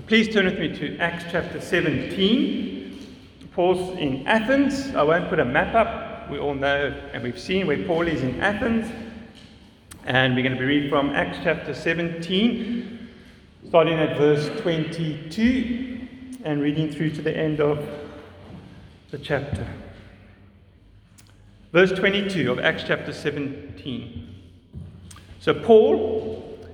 Please turn with me to Acts chapter 17. Paul's in Athens. I won't put a map up. We all know and we've seen where Paul is in Athens. And we're going to be reading from Acts chapter 17, starting at verse 22 and reading through to the end of the chapter. Verse 22 of Acts chapter 17. So Paul,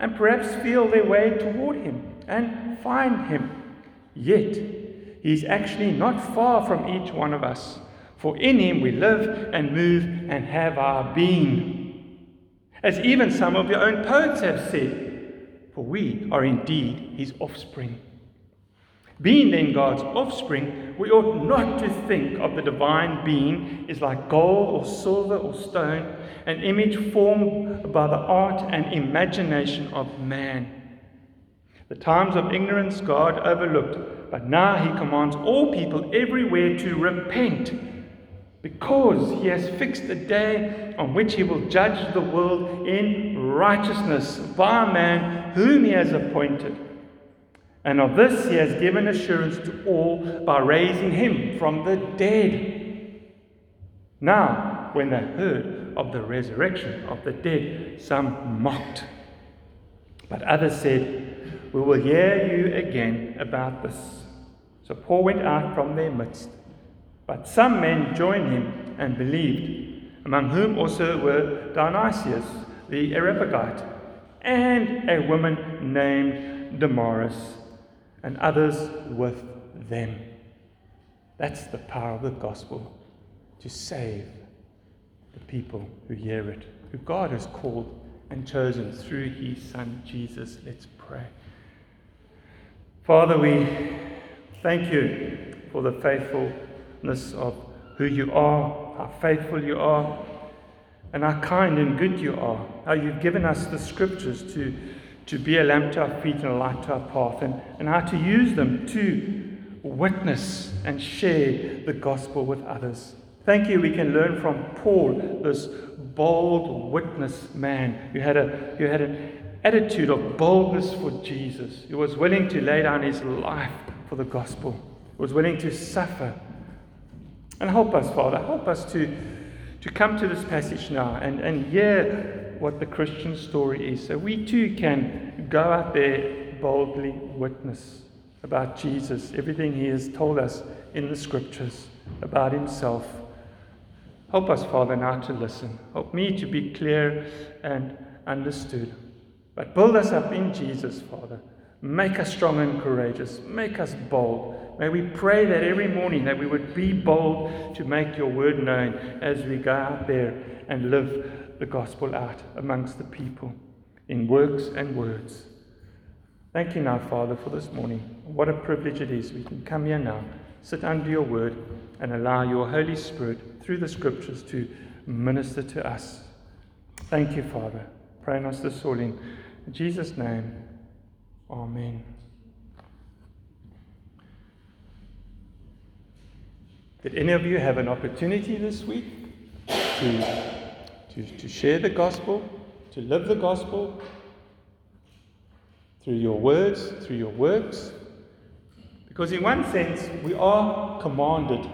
and perhaps feel their way toward Him and find Him. Yet, He is actually not far from each one of us, for in Him we live and move and have our being. As even some of your own poets have said, for we are indeed His offspring. Being then God's offspring, we ought not to think of the divine being as like gold or silver or stone, an image formed by the art and imagination of man. The times of ignorance God overlooked, but now He commands all people everywhere to repent, because He has fixed a day on which He will judge the world in righteousness by a man whom He has appointed. And of this he has given assurance to all by raising him from the dead. Now, when they heard of the resurrection of the dead, some mocked. But others said, We will hear you again about this. So Paul went out from their midst. But some men joined him and believed, among whom also were Dionysius the Areopagite and a woman named Damaris and others with them. That's the power of the gospel to save the people who hear it, who God has called and chosen through his Son Jesus. Let's pray. Father, we thank you for the faithfulness of who you are, how faithful you are, and how kind and good you are, how you've given us the scriptures to to be a lamp to our feet and a light to our path, and, and how to use them to witness and share the gospel with others. Thank you, we can learn from Paul, this bold witness man who had, a, who had an attitude of boldness for Jesus, who was willing to lay down his life for the gospel, was willing to suffer. And help us, Father, help us to, to come to this passage now and, and hear what the Christian story is. So we too can go out there boldly witness about Jesus, everything he has told us in the scriptures about himself. Help us, Father, now to listen. Help me to be clear and understood. But build us up in Jesus, Father. Make us strong and courageous. Make us bold. May we pray that every morning that we would be bold to make your word known as we go out there and live the gospel out amongst the people in works and words. Thank you now, Father, for this morning. What a privilege it is. We can come here now, sit under your word, and allow your Holy Spirit through the scriptures to minister to us. Thank you, Father. Pray us this morning. In Jesus' name, Amen. Did any of you have an opportunity this week to to, to share the gospel, to live the gospel through your words, through your works. Because, in one sense, we are commanded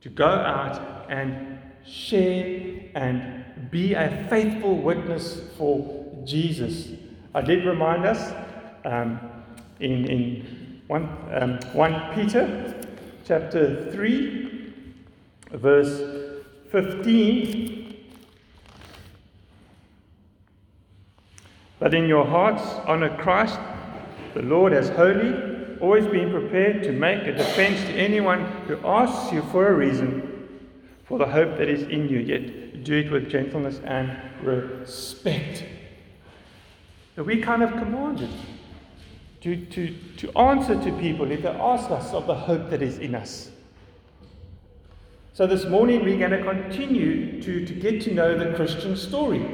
to go out and share and be a faithful witness for Jesus. I did remind us um, in, in 1, um, 1 Peter chapter 3, verse 15. But in your hearts, honor Christ, the Lord, as holy, always being prepared to make a defense to anyone who asks you for a reason for the hope that is in you, yet do it with gentleness and respect. So we kind of commanded to, to, to answer to people if they ask us of the hope that is in us. So this morning we're going to continue to, to get to know the Christian story.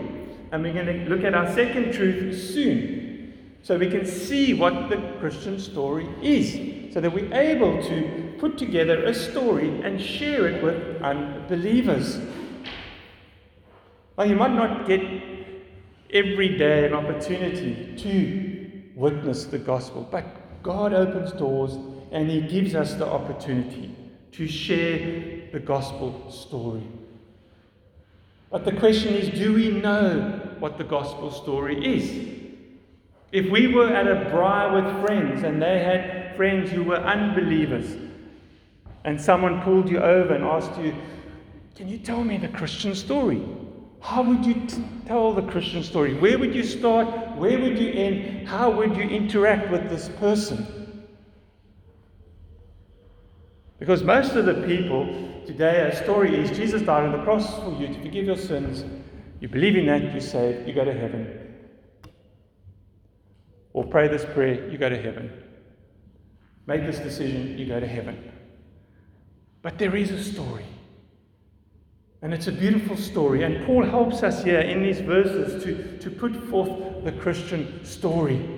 And we're going to look at our second truth soon. So we can see what the Christian story is. So that we're able to put together a story and share it with unbelievers. Now, you might not get every day an opportunity to witness the gospel, but God opens doors and He gives us the opportunity to share the gospel story. But the question is do we know what the gospel story is? If we were at a braai with friends and they had friends who were unbelievers, and someone pulled you over and asked you, Can you tell me the Christian story? How would you t- tell the Christian story? Where would you start? Where would you end? How would you interact with this person? Because most of the people today, a story is Jesus died on the cross for you to forgive your sins. You believe in that, you're saved, you go to heaven. Or pray this prayer, you go to heaven. Make this decision, you go to heaven. But there is a story. And it's a beautiful story. And Paul helps us here in these verses to, to put forth the Christian story.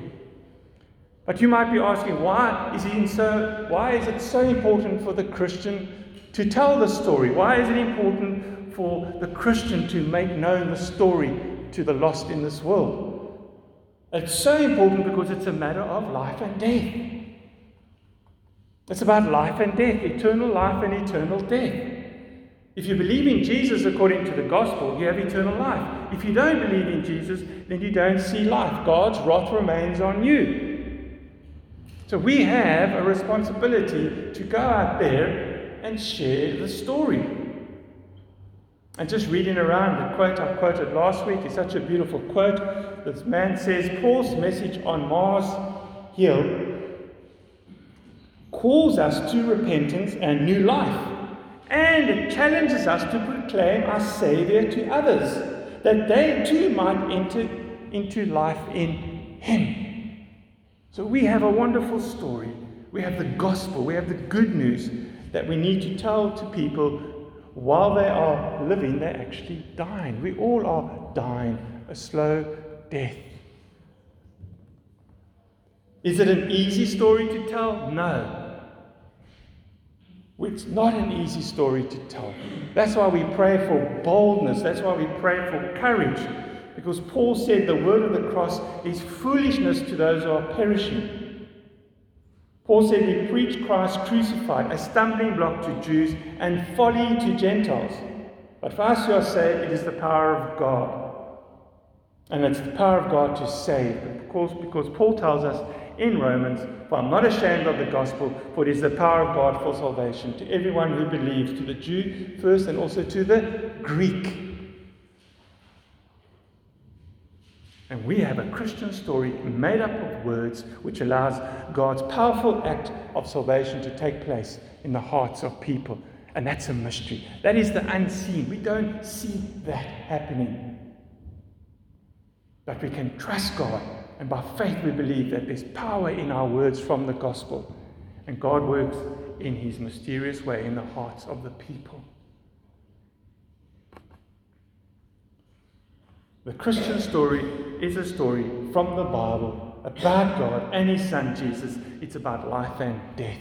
But you might be asking, why is, he so, why is it so important for the Christian to tell the story? Why is it important for the Christian to make known the story to the lost in this world? It's so important because it's a matter of life and death. It's about life and death, eternal life and eternal death. If you believe in Jesus according to the gospel, you have eternal life. If you don't believe in Jesus, then you don't see life. God's wrath remains on you. So we have a responsibility to go out there and share the story. And just reading around the quote I quoted last week is such a beautiful quote. This man says Paul's message on Mars Hill calls us to repentance and new life. And it challenges us to proclaim our Savior to others, that they too might enter into life in Him. So we have a wonderful story. We have the gospel. We have the good news that we need to tell to people while they are living, they're actually dying. We all are dying a slow death. Is it an easy story to tell? No. It's not an easy story to tell. That's why we pray for boldness. That's why we pray for courage. Because Paul said the word of the cross is foolishness to those who are perishing. Paul said we preach Christ crucified, a stumbling block to Jews and folly to Gentiles. But for us who are saved, it is the power of God. And it's the power of God to save. Because, because Paul tells us in Romans, For I'm not ashamed of the gospel, for it is the power of God for salvation to everyone who believes, to the Jew first and also to the Greek. And we have a Christian story made up of words which allows God's powerful act of salvation to take place in the hearts of people. And that's a mystery. That is the unseen. We don't see that happening. But we can trust God and by faith, we believe that there's power in our words from the gospel. And God works in his mysterious way in the hearts of the people. The Christian story is a story from the Bible about God and his son Jesus. It's about life and death.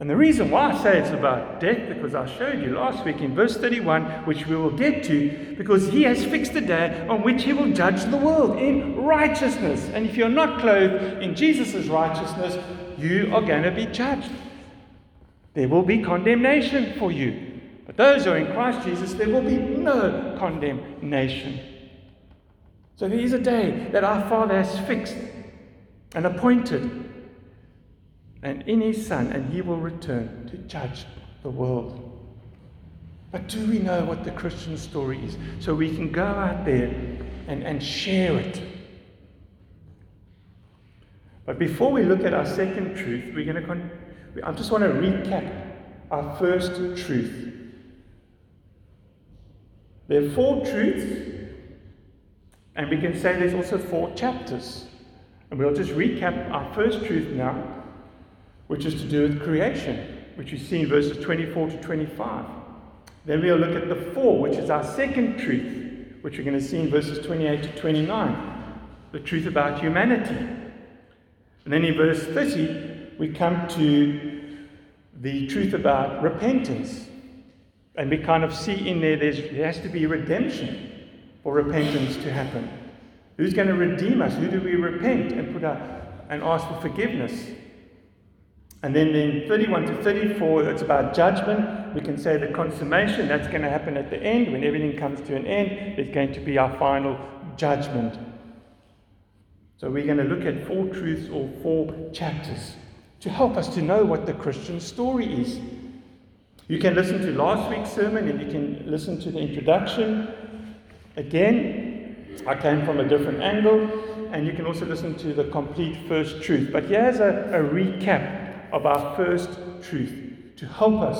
And the reason why I say it's about death, because I showed you last week in verse 31, which we will get to, because he has fixed a day on which he will judge the world in righteousness. And if you're not clothed in Jesus' righteousness, you are going to be judged. There will be condemnation for you. But those who are in Christ Jesus, there will be no condemnation. So there is a day that our Father has fixed and appointed and in his Son, and he will return to judge the world. But do we know what the Christian story is? So we can go out there and, and share it. But before we look at our second truth, we're going to con- I just want to recap our first truth. There are four truths, and we can say there's also four chapters. And we'll just recap our first truth now, which is to do with creation, which we see in verses 24 to 25. Then we'll look at the four, which is our second truth, which we're going to see in verses 28 to 29, the truth about humanity. And then in verse 30, we come to the truth about repentance. And we kind of see in there there has to be redemption for repentance to happen. Who's going to redeem us? Who do we repent and put our, and ask for forgiveness? And then in 31 to 34, it's about judgment. We can say the consummation, that's going to happen at the end. When everything comes to an end, there's going to be our final judgment. So we're going to look at four truths or four chapters to help us to know what the Christian story is. You can listen to last week's sermon and you can listen to the introduction. Again, I came from a different angle, and you can also listen to the complete first truth. But here's a, a recap of our first truth to help us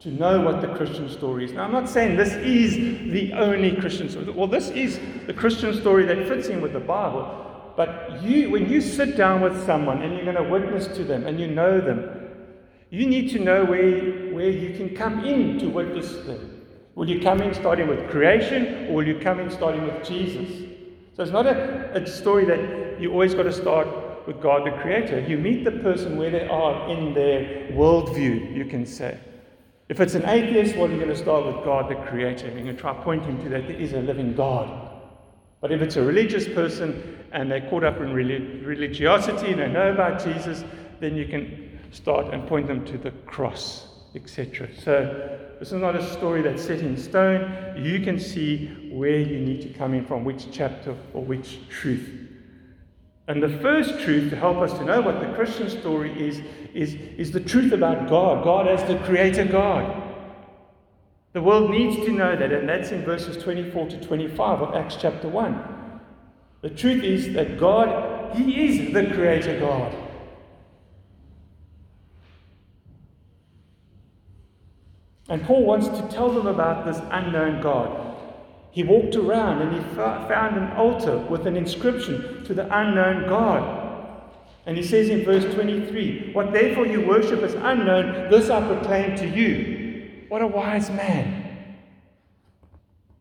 to know what the Christian story is. Now, I'm not saying this is the only Christian story. Well, this is the Christian story that fits in with the Bible. But you, when you sit down with someone and you're going to witness to them and you know them, you need to know where, where you can come in to witness them. Will you come in starting with creation or will you come in starting with Jesus? So it's not a, a story that you always got to start with God the Creator. You meet the person where they are in their worldview, you can say. If it's an atheist, well, you're going to start with God the Creator. You're going to try pointing to that there is a living God. But if it's a religious person and they're caught up in religiosity and they know about Jesus, then you can start and point them to the cross, etc. So this is not a story that's set in stone. You can see where you need to come in from, which chapter or which truth. And the first truth to help us to know what the Christian story is, is, is the truth about God, God as the Creator God. The world needs to know that, and that's in verses 24 to 25 of Acts chapter 1. The truth is that God, He is the Creator God. And Paul wants to tell them about this unknown God. He walked around and he found an altar with an inscription to the unknown God. And he says in verse 23 What therefore you worship as unknown, this I proclaim to you. What a wise man.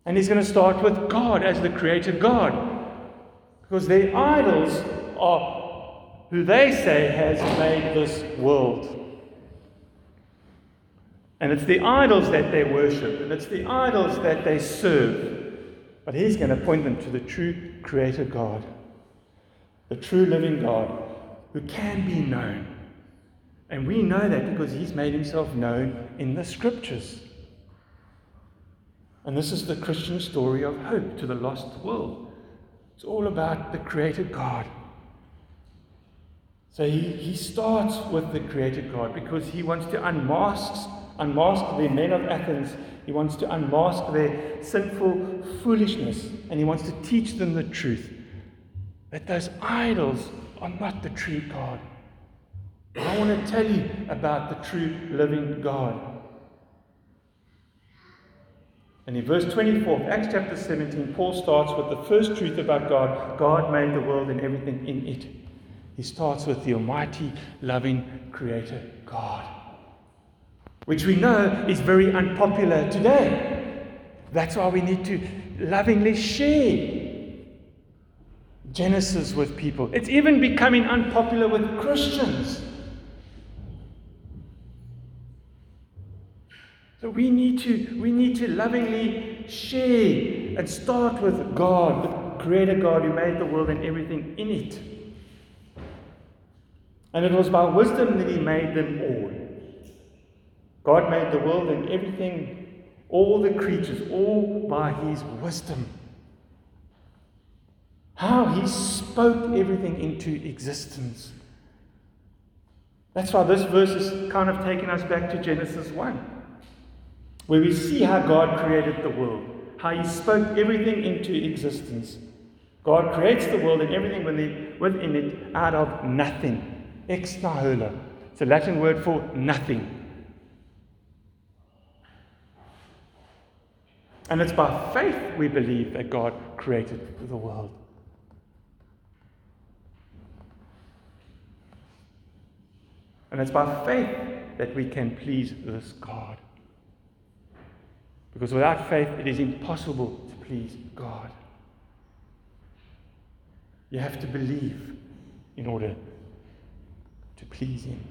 And he's going to start with God as the creator God. Because their idols are who they say has made this world. And it's the idols that they worship, and it's the idols that they serve. But he's going to point them to the true Creator God, the true living God, who can be known and we know that because he's made himself known in the scriptures. And this is the Christian story of hope to the lost world. It's all about the Creator God. So he, he starts with the Creator God because he wants to unmask, unmask the men of Athens. He wants to unmask their sinful foolishness. And he wants to teach them the truth that those idols are not the true God. I want to tell you about the true living God. And in verse 24 of Acts chapter 17, Paul starts with the first truth about God God made the world and everything in it. He starts with the Almighty, loving Creator God, which we know is very unpopular today. That's why we need to lovingly share Genesis with people. It's even becoming unpopular with Christians. So we need to we need to lovingly share and start with God, the creator God who made the world and everything in it. And it was by wisdom that he made them all. God made the world and everything, all the creatures, all by his wisdom. How he spoke everything into existence. That's why this verse is kind of taking us back to Genesis 1, where we see how God created the world, how He spoke everything into existence. God creates the world and everything within it out of nothing. Ex nihilo. It's a Latin word for nothing. And it's by faith we believe that God created the world. And it's by faith that we can please this God. Because without faith, it is impossible to please God. You have to believe in order to please Him.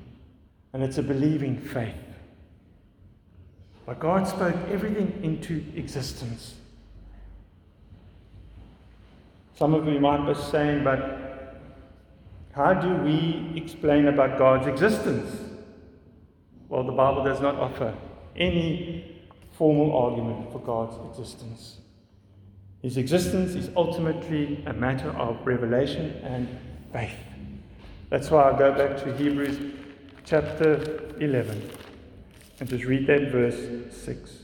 And it's a believing faith. But God spoke everything into existence. Some of you might be saying, but how do we explain about God's existence? Well, the Bible does not offer any formal argument for God's existence. His existence is ultimately a matter of revelation and faith. That's why I go back to Hebrews chapter 11. And just read that verse 6.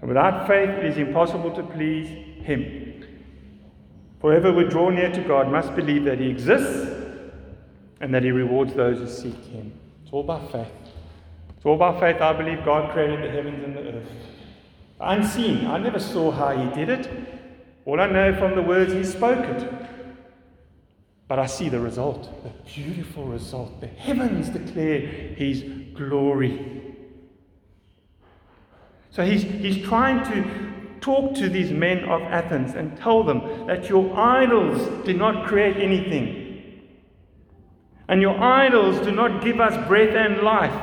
And without faith, it is impossible to please Him. For whoever would draw near to God must believe that He exists and that He rewards those who seek Him. It's all by faith. It's all by faith. I believe God created the heavens and the earth. Unseen. I never saw how He did it. All I know from the words He spoke it. But I see the result, the beautiful result. The heavens declare His glory. So he's, he's trying to talk to these men of Athens and tell them that your idols did not create anything. And your idols do not give us breath and life.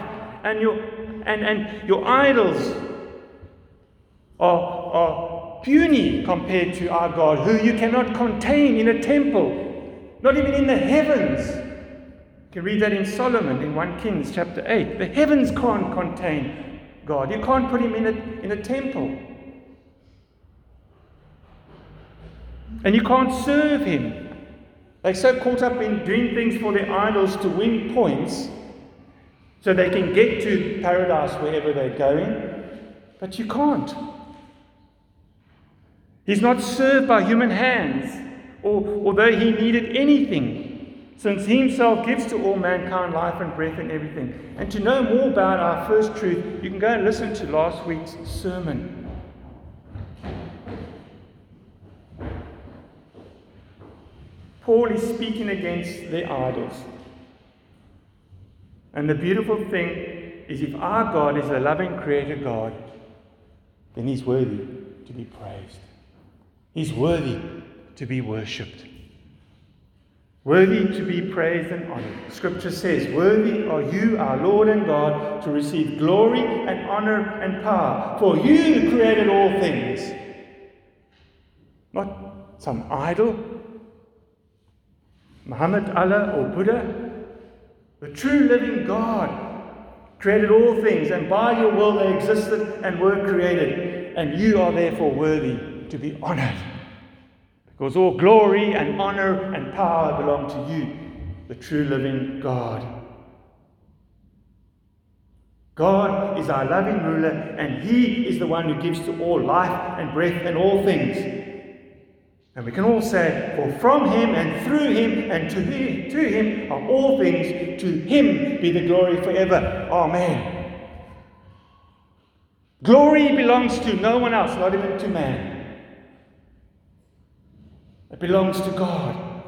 And your, and, and your idols are, are puny compared to our God, who you cannot contain in a temple, not even in the heavens. You can read that in Solomon in 1 Kings chapter 8. The heavens can't contain God. You can't put him in a, in a temple. And you can't serve him. They're so caught up in doing things for their idols to win points so they can get to paradise wherever they're going. But you can't. He's not served by human hands, or, although he needed anything since He Himself gives to all mankind life and breath and everything. And to know more about our first truth, you can go and listen to last week's sermon. Paul is speaking against their idols. And the beautiful thing is, if our God is a loving creator God, then He's worthy to be praised. He's worthy to be worshipped. Worthy to be praised and honored. Scripture says, Worthy are you, our Lord and God, to receive glory and honor and power, for you created all things. Not some idol, Muhammad, Allah, or Buddha. The true living God created all things, and by your will they existed and were created, and you are therefore worthy to be honored. Because all glory and honor and power belong to you, the true living God. God is our loving ruler, and He is the one who gives to all life and breath and all things. And we can all say, For from Him and through Him and to Him, to him are all things, to Him be the glory forever. Amen. Glory belongs to no one else, not even to man. It belongs to God.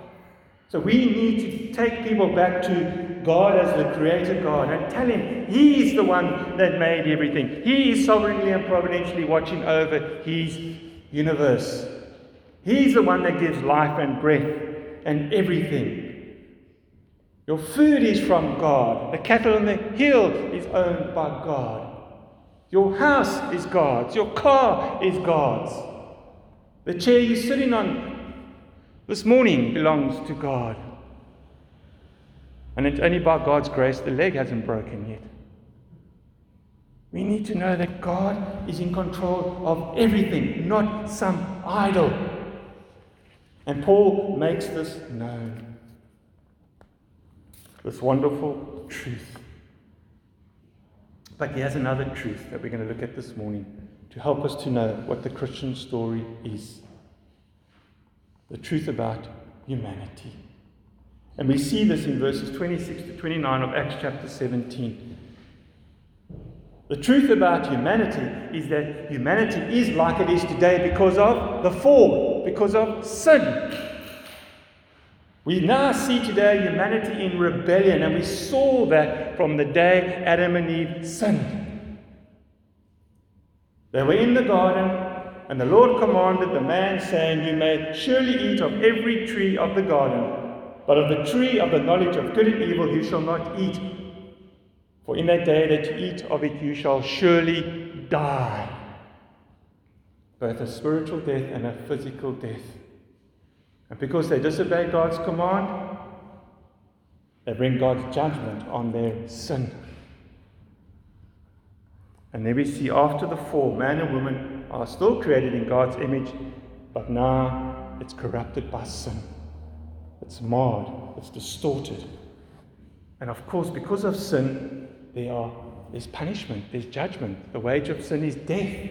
So we need to take people back to God as the creator God and tell Him He is the one that made everything. He is sovereignly and providentially watching over His universe. He's the one that gives life and breath and everything. Your food is from God. The cattle on the hill is owned by God. Your house is God's. Your car is God's. The chair you're sitting on this morning belongs to God. And it's only by God's grace the leg hasn't broken yet. We need to know that God is in control of everything, not some idol. And Paul makes this known. This wonderful truth. But he has another truth that we're going to look at this morning to help us to know what the Christian story is the truth about humanity. And we see this in verses 26 to 29 of Acts chapter 17. The truth about humanity is that humanity is like it is today because of the fall, because of sin. We now see today humanity in rebellion, and we saw that from the day Adam and Eve sinned. They were in the garden, and the Lord commanded the man, saying, You may surely eat of every tree of the garden, but of the tree of the knowledge of good and evil you shall not eat. For in that day that you eat of it, you shall surely die. Both a spiritual death and a physical death. And because they disobey God's command, they bring God's judgment on their sin. And then we see after the fall, man and woman are still created in God's image, but now it's corrupted by sin. It's marred, it's distorted. And of course, because of sin, there are, there's punishment, there's judgment. The wage of sin is death.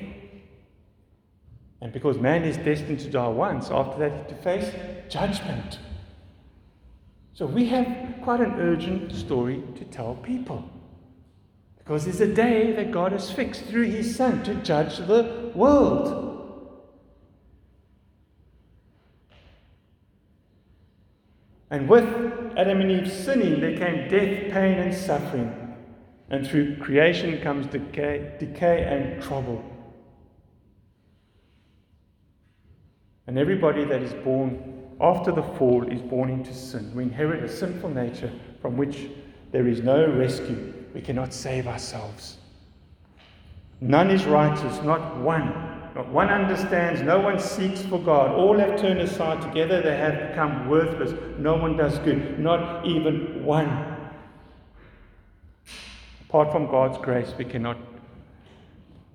And because man is destined to die once, after that to face judgment. So we have quite an urgent story to tell people. Because there's a day that God has fixed through his Son to judge the world. And with Adam and Eve sinning, there came death, pain, and suffering. And through creation comes decay, decay and trouble. And everybody that is born after the fall is born into sin. We inherit a sinful nature from which there is no rescue. We cannot save ourselves. None is righteous, not one. Not one understands, no one seeks for God. All have turned aside together, they have become worthless. No one does good, not even one. Apart from God's grace, we cannot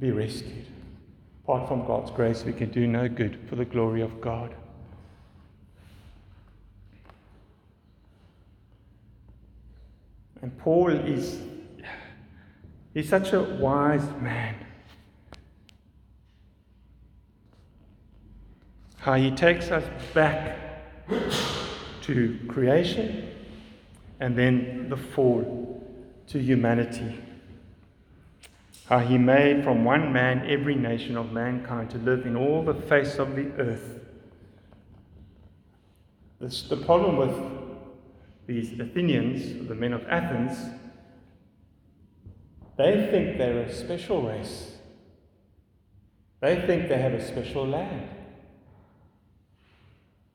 be rescued. Apart from God's grace, we can do no good for the glory of God. And Paul is he's such a wise man. How he takes us back to creation and then the fall to humanity. How he made from one man every nation of mankind to live in all the face of the earth. This, the problem with these Athenians, the men of Athens, they think they're a special race. They think they have a special land.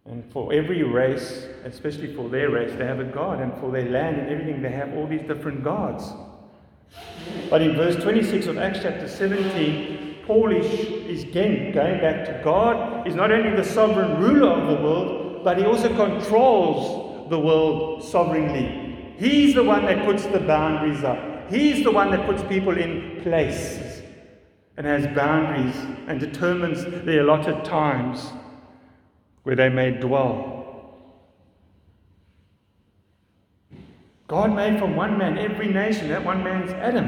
And for every race, especially for their race, they have a god. And for their land and everything, they have all these different gods. But in verse 26 of Acts chapter 17, Paul is, is again going back to God is not only the sovereign ruler of the world, but he also controls the world sovereignly. He's the one that puts the boundaries up. He's the one that puts people in place and has boundaries and determines the allotted times where they may dwell. God made from one man every nation, that one man's Adam.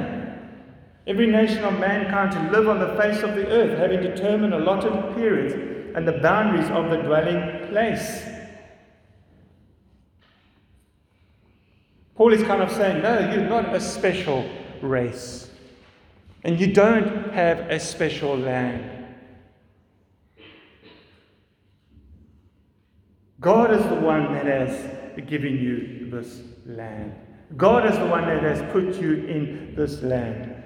Every nation of mankind to live on the face of the earth, having determined allotted periods and the boundaries of the dwelling place. Paul is kind of saying, no, you're not a special race. And you don't have a special land. God is the one that has given you this land. God is the one that has put you in this land.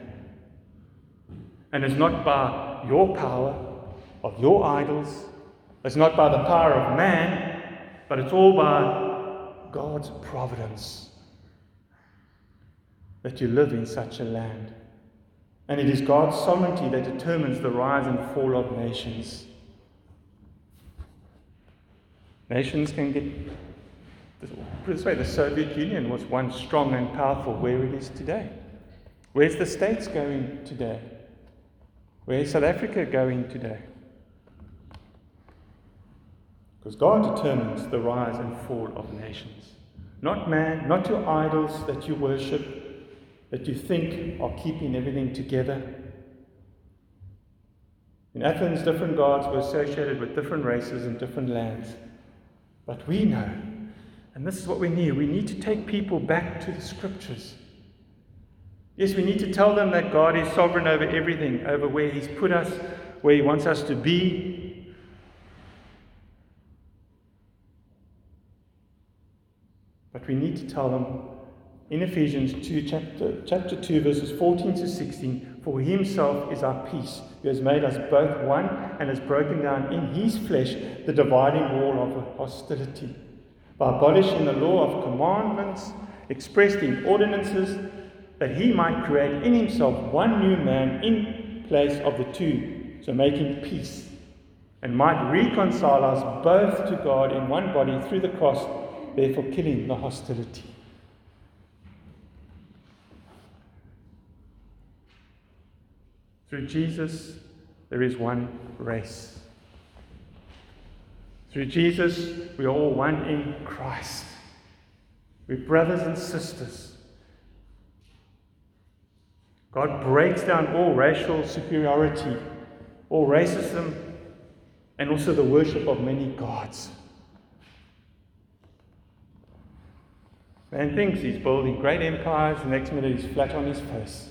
And it's not by your power, of your idols, it's not by the power of man, but it's all by God's providence that you live in such a land. And it is God's sovereignty that determines the rise and fall of nations. Nations can get this way the Soviet Union was once strong and powerful where it is today. Where's the States going today? Where's South Africa going today? Because God determines the rise and fall of nations. Not man, not your idols that you worship, that you think are keeping everything together. In Athens, different gods were associated with different races and different lands. But we know, and this is what we need we need to take people back to the scriptures. Yes, we need to tell them that God is sovereign over everything, over where He's put us, where He wants us to be. But we need to tell them in Ephesians 2, chapter, chapter 2, verses 14 to 16, for himself is our peace, who has made us both one and has broken down in his flesh the dividing wall of hostility, by abolishing the law of commandments expressed in ordinances, that he might create in himself one new man in place of the two, so making peace, and might reconcile us both to God in one body through the cross, therefore killing the hostility. Through Jesus, there is one race. Through Jesus, we are all one in Christ. We're brothers and sisters. God breaks down all racial superiority, all racism, and also the worship of many gods. Man thinks he's building great empires, the next minute he's flat on his face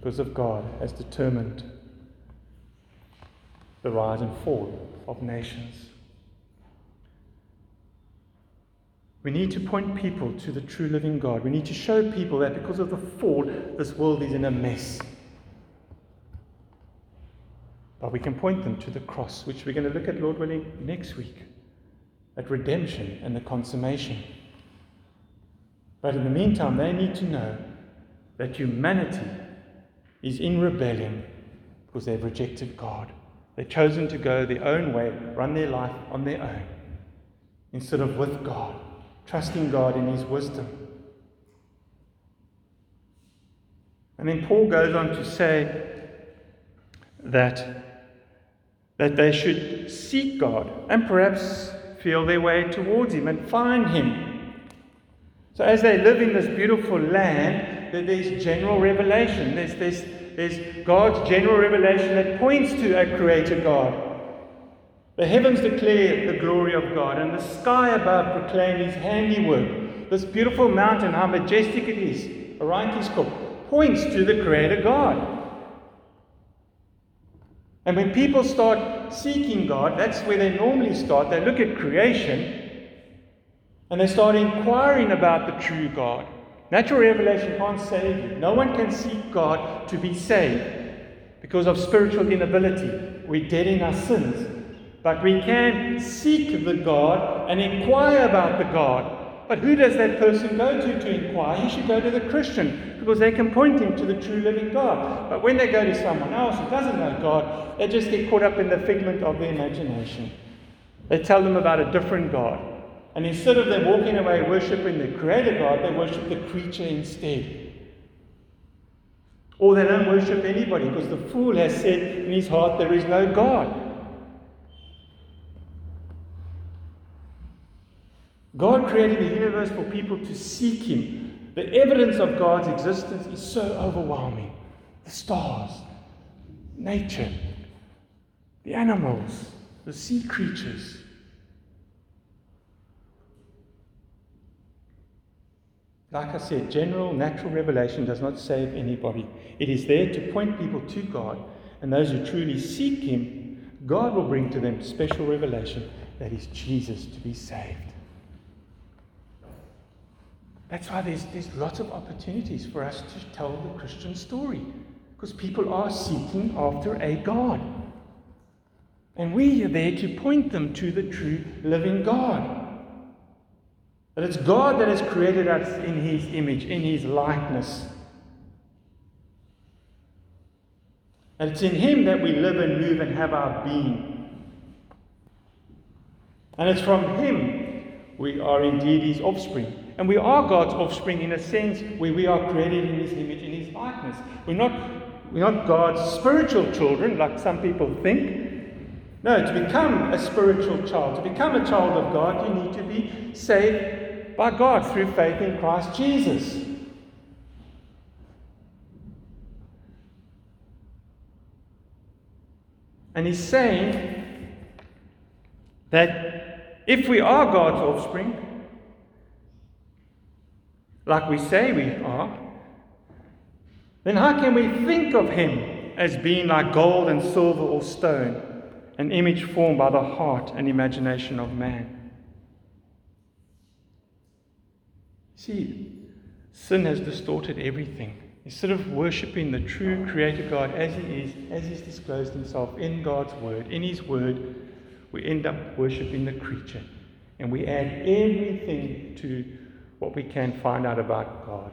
because of God has determined the rise and fall of nations. We need to point people to the true living God. We need to show people that because of the fall, this world is in a mess. But we can point them to the cross, which we're going to look at, Lord willing, next week at redemption and the consummation. But in the meantime, they need to know that humanity is in rebellion because they've rejected God. They've chosen to go their own way, run their life on their own, instead of with God, trusting God in His wisdom. And then Paul goes on to say that, that they should seek God and perhaps feel their way towards Him and find Him. So, as they live in this beautiful land, there's general revelation. There's, there's, there's God's general revelation that points to a creator God. The heavens declare the glory of God, and the sky above proclaim his handiwork. This beautiful mountain, how majestic it is, Orienkiskop, points to the creator God. And when people start seeking God, that's where they normally start. They look at creation and they start inquiring about the true God. Natural revelation can't save you. No one can seek God to be saved because of spiritual inability. We're dead in our sins. But we can seek the God and inquire about the God. But who does that person go to to inquire? He should go to the Christian because they can point him to the true living God. But when they go to someone else who doesn't know God, they just get caught up in the figment of their imagination. They tell them about a different God. And instead of them walking away worshiping the Creator God, they worship the creature instead. Or they don't worship anybody because the fool has said in his heart, There is no God. God created the universe for people to seek Him. The evidence of God's existence is so overwhelming. The stars, nature, the animals, the sea creatures, Like I said, general natural revelation does not save anybody. It is there to point people to God, and those who truly seek Him, God will bring to them special revelation that is Jesus to be saved. That's why there's, there's lots of opportunities for us to tell the Christian story, because people are seeking after a God. And we are there to point them to the true living God. That it's God that has created us in His image, in His likeness. And it's in Him that we live and move and have our being. And it's from Him we are indeed His offspring. And we are God's offspring in a sense where we are created in His image, in His likeness. We're not, we're not God's spiritual children like some people think. No, to become a spiritual child, to become a child of God, you need to be saved by God through faith in Christ Jesus. And he's saying that if we are God's offspring, like we say we are, then how can we think of him as being like gold and silver or stone, an image formed by the heart and imagination of man? See, sin has distorted everything. Instead of worshipping the true creator God as he is, as he's disclosed himself in God's word, in his word, we end up worshipping the creature. And we add everything to what we can find out about God.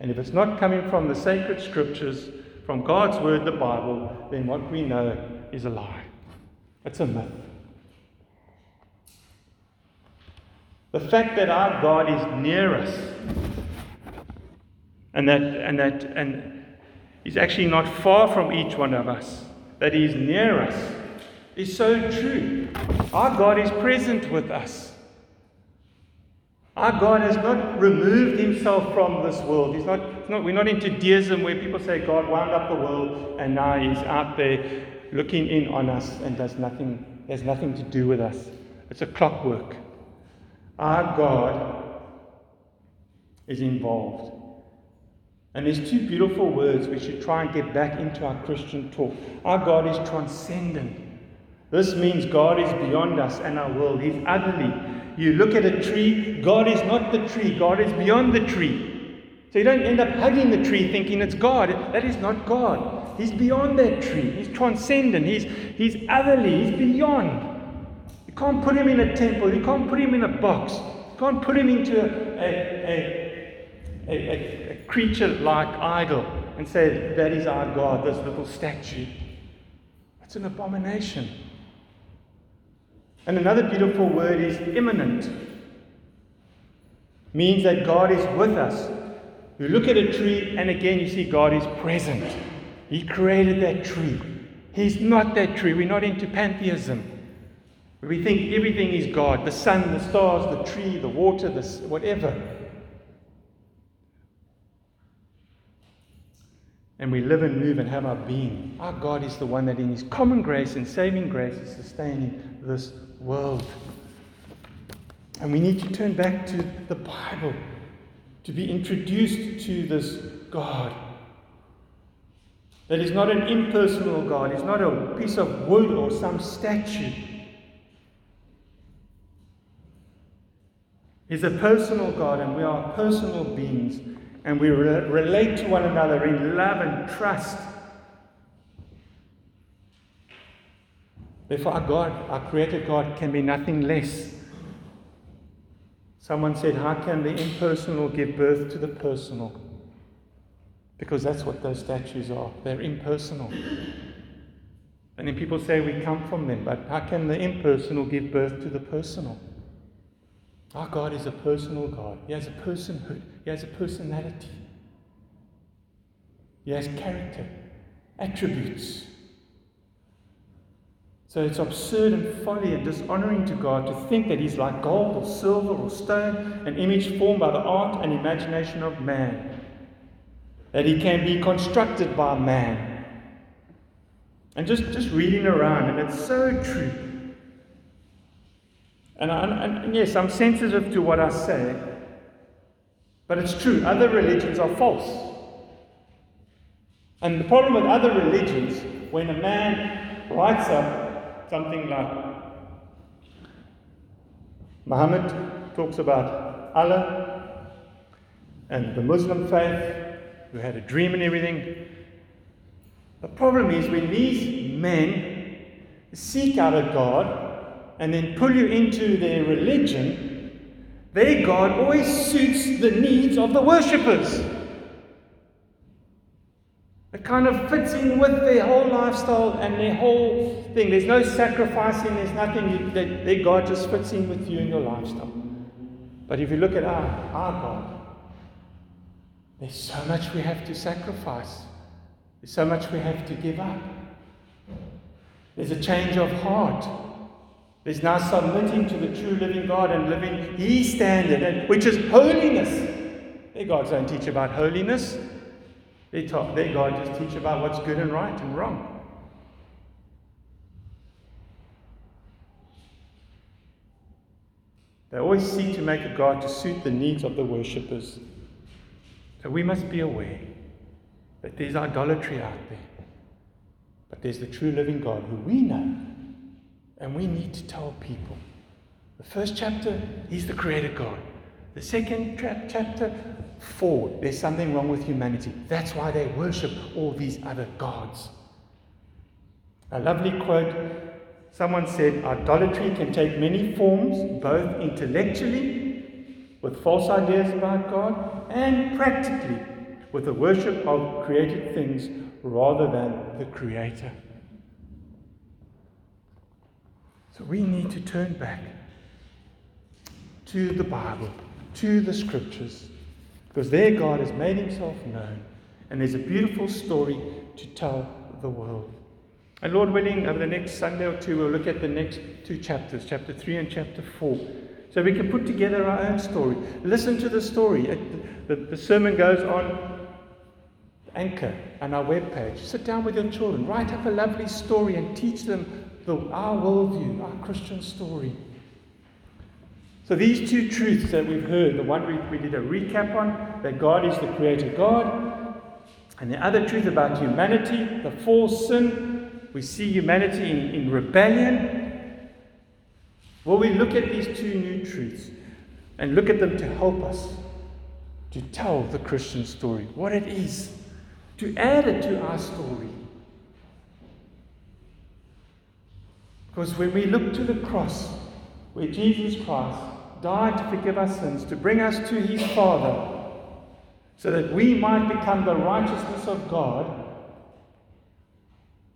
And if it's not coming from the sacred scriptures, from God's word, the Bible, then what we know is a lie. It's a myth. The fact that our God is near us and that, and that and he's actually not far from each one of us, that he is near us, is so true. Our God is present with us. Our God has not removed himself from this world. He's not, not, we're not into deism where people say God wound up the world and now he's out there looking in on us and does nothing, has nothing to do with us. It's a clockwork. Our God is involved. And there's two beautiful words we should try and get back into our Christian talk. Our God is transcendent. This means God is beyond us and our world. He's utterly. You look at a tree, God is not the tree, God is beyond the tree. So you don't end up hugging the tree thinking it's God. That is not God. He's beyond that tree. He's transcendent. He's, he's otherly. He's beyond. Can't put him in a temple. You can't put him in a box. You can't put him into a, a, a, a creature like idol and say, That is our God, this little statue. It's an abomination. And another beautiful word is immanent. Means that God is with us. You look at a tree, and again you see God is present. He created that tree. He's not that tree. We're not into pantheism. We think everything is God the sun, the stars, the tree, the water, the whatever. and we live and move and have our being. Our God is the one that, in His common grace and saving grace, is sustaining this world. And we need to turn back to the Bible to be introduced to this God. That is not an impersonal God, He's not a piece of wood or some statue. He's a personal God, and we are personal beings and we re- relate to one another in love and trust. Therefore, our God, our created God, can be nothing less. Someone said, How can the impersonal give birth to the personal? Because that's what those statues are. They're impersonal. And then people say we come from them, but how can the impersonal give birth to the personal? Our God is a personal God. He has a personhood, He has a personality, He has character, attributes. So it's absurd and folly and dishonoring to God to think that He's like gold or silver or stone, an image formed by the art and imagination of man. That He can be constructed by man. And just, just reading around, and it's so true. And, I, and, yes, I'm sensitive to what I say, but it's true. Other religions are false. And the problem with other religions, when a man writes up something like Muhammad talks about Allah and the Muslim faith, who had a dream and everything. The problem is when these men seek out a God and then pull you into their religion, their God always suits the needs of the worshippers. It kind of fits in with their whole lifestyle and their whole thing. There's no sacrificing, there's nothing. Their God just fits in with you and your lifestyle. But if you look at our, our God, there's so much we have to sacrifice, there's so much we have to give up. There's a change of heart. There's now submitting to the true living God and living His standard, which is holiness. Their gods don't teach about holiness. They talk, their God just teach about what's good and right and wrong. They always seek to make a God to suit the needs of the worshippers. So we must be aware that there's idolatry out there. But there's the true living God who we know and we need to tell people. The first chapter, He's the creator God. The second tra- chapter, forward, there's something wrong with humanity. That's why they worship all these other gods. A lovely quote someone said idolatry can take many forms, both intellectually, with false ideas about God, and practically, with the worship of created things rather than the Creator. So we need to turn back to the Bible, to the Scriptures, because there God has made Himself known, and there's a beautiful story to tell the world. And Lord willing, over the next Sunday or two, we'll look at the next two chapters, chapter 3 and chapter 4. So we can put together our own story. Listen to the story. The, sermon goes on Anchor and our webpage. Sit down with your children, write up a lovely story, and teach them the, our worldview, our Christian story. So, these two truths that we've heard the one we, we did a recap on, that God is the creator God, and the other truth about humanity, the false sin, we see humanity in, in rebellion. Will we look at these two new truths and look at them to help us to tell the Christian story, what it is, to add it to our story? Because when we look to the cross, where Jesus Christ died to forgive our sins, to bring us to his Father, so that we might become the righteousness of God,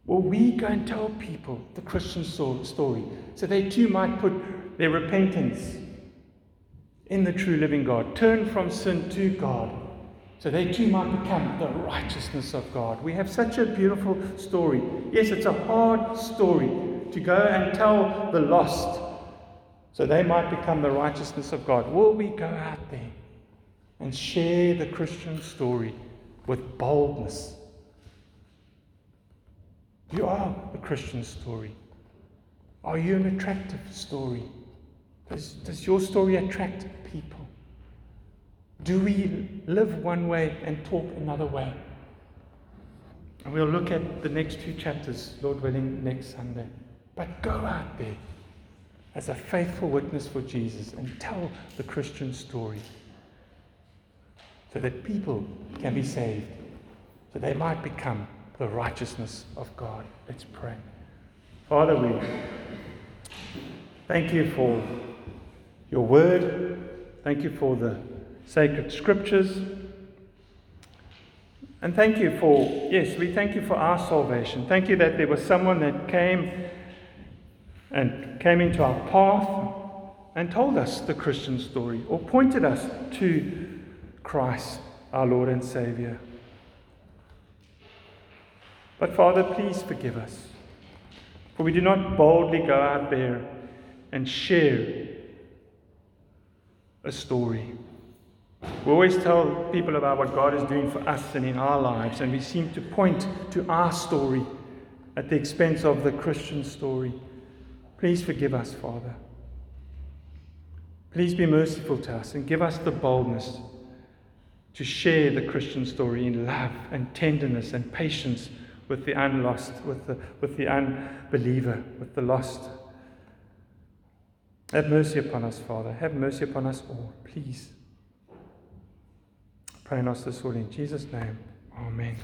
well, we go and tell people the Christian story so they too might put their repentance in the true living God, turn from sin to God, so they too might become the righteousness of God. We have such a beautiful story. Yes, it's a hard story to go and tell the lost so they might become the righteousness of God. Will we go out there and share the Christian story with boldness? You are the Christian story. Are you an attractive story? Does, does your story attract people? Do we live one way and talk another way? And we'll look at the next few chapters, Lord willing, next Sunday. But go out there as a faithful witness for Jesus and tell the Christian story so that people can be saved, so they might become the righteousness of God. Let's pray. Father, we thank you for your word. Thank you for the sacred scriptures. And thank you for, yes, we thank you for our salvation. Thank you that there was someone that came and came into our path and told us the Christian story or pointed us to Christ, our Lord and Savior. But Father, please forgive us, for we do not boldly go out there and share a story. We always tell people about what God is doing for us and in our lives, and we seem to point to our story at the expense of the Christian story. Please forgive us, Father. Please be merciful to us and give us the boldness to share the Christian story in love and tenderness and patience with the unlost, with the, with the unbeliever, with the lost. Have mercy upon us, Father. Have mercy upon us all, please. Pray in us this all in Jesus' name. Amen.